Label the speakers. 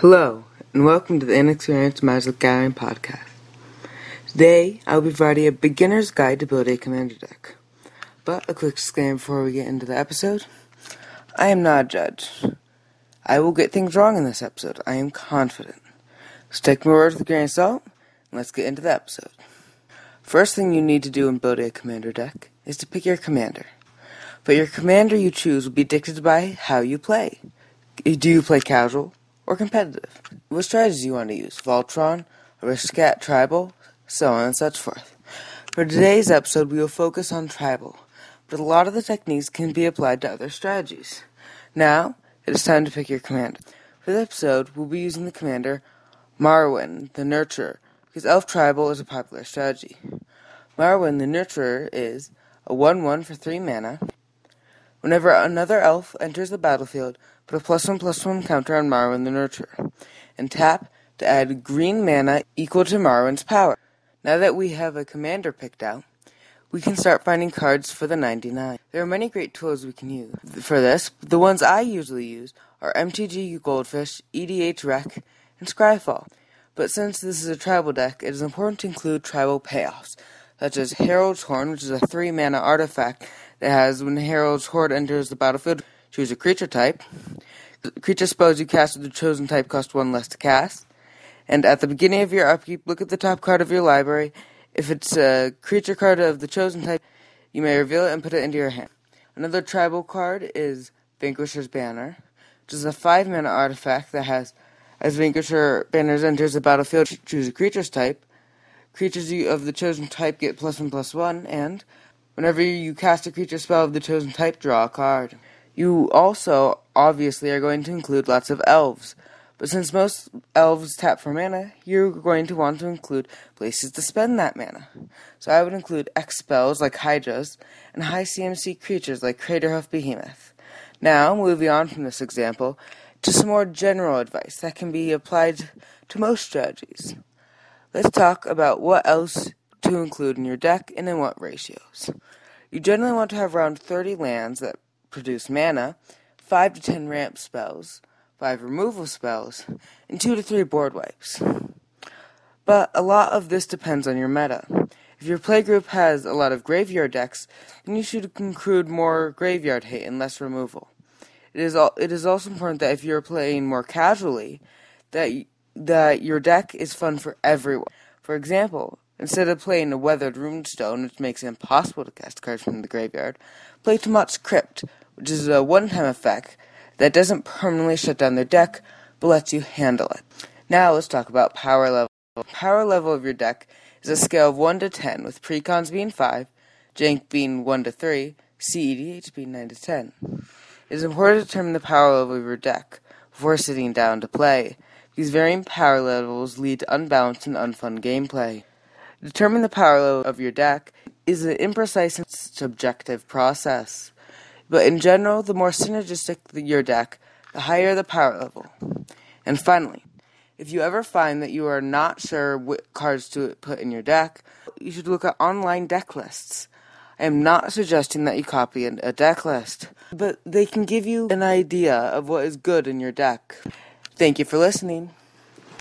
Speaker 1: Hello, and welcome to the Inexperienced Magic Gathering podcast. Today, I'll be providing a beginner's guide to build a commander deck. But a quick disclaimer before we get into the episode I am not a judge. I will get things wrong in this episode, I am confident. So take my words with a grain of salt, and let's get into the episode. First thing you need to do in building a commander deck is to pick your commander. But your commander you choose will be dictated by how you play. Do you play casual? Or competitive. What strategies do you want to use? Voltron, Aristocrat, Tribal, so on and such forth. For today's episode, we will focus on Tribal, but a lot of the techniques can be applied to other strategies. Now, it is time to pick your commander. For this episode, we'll be using the commander Marwyn, the Nurturer, because Elf Tribal is a popular strategy. Marwyn, the Nurturer, is a 1 1 for 3 mana. Whenever another elf enters the battlefield, Put a plus one plus one counter on Marwyn the Nurturer, and tap to add green mana equal to Marwyn's power. Now that we have a commander picked out, we can start finding cards for the 99. There are many great tools we can use. For this, the ones I usually use are MTG Goldfish, EDH Rec, and Scryfall. But since this is a tribal deck, it is important to include tribal payoffs, such as Herald's Horn, which is a 3 mana artifact that has when Herald's Horn enters the battlefield, choose a creature type. Creature spells you cast with the chosen type cost one less to cast. And at the beginning of your upkeep, look at the top card of your library. If it's a creature card of the chosen type, you may reveal it and put it into your hand. Another tribal card is Vanquisher's Banner, which is a 5 mana artifact that has, as Vanquisher Banners enters the battlefield, choose a creature's type. Creatures of the chosen type get plus 1 plus 1, and whenever you cast a creature spell of the chosen type, draw a card. You also obviously are going to include lots of elves. But since most elves tap for mana, you're going to want to include places to spend that mana. So I would include X spells like Hydras and high CMC creatures like Craterhoof Behemoth. Now, moving on from this example to some more general advice that can be applied to most strategies. Let's talk about what else to include in your deck and in what ratios. You generally want to have around 30 lands that produce mana, 5 to 10 ramp spells, 5 removal spells, and 2 to 3 board wipes. But a lot of this depends on your meta. If your playgroup has a lot of graveyard decks, then you should include more graveyard hate and less removal. It is al- it is also important that if you're playing more casually, that y- that your deck is fun for everyone. For example, instead of playing a weathered runestone, which makes it impossible to cast cards from the graveyard, play Tormod's Crypt, which is a one-time effect that doesn't permanently shut down their deck, but lets you handle it. Now let's talk about power level. Power level of your deck is a scale of 1 to 10, with precons being 5, jank being 1 to 3, CEDH being 9 to 10. It is important to determine the power level of your deck before sitting down to play. These varying power levels lead to unbalanced and unfun gameplay. Determining the power level of your deck is an imprecise and subjective process. But in general, the more synergistic your deck, the higher the power level. And finally, if you ever find that you are not sure what cards to put in your deck, you should look at online deck lists. I am not suggesting that you copy a deck list, but they can give you an idea of what is good in your deck. Thank you for listening.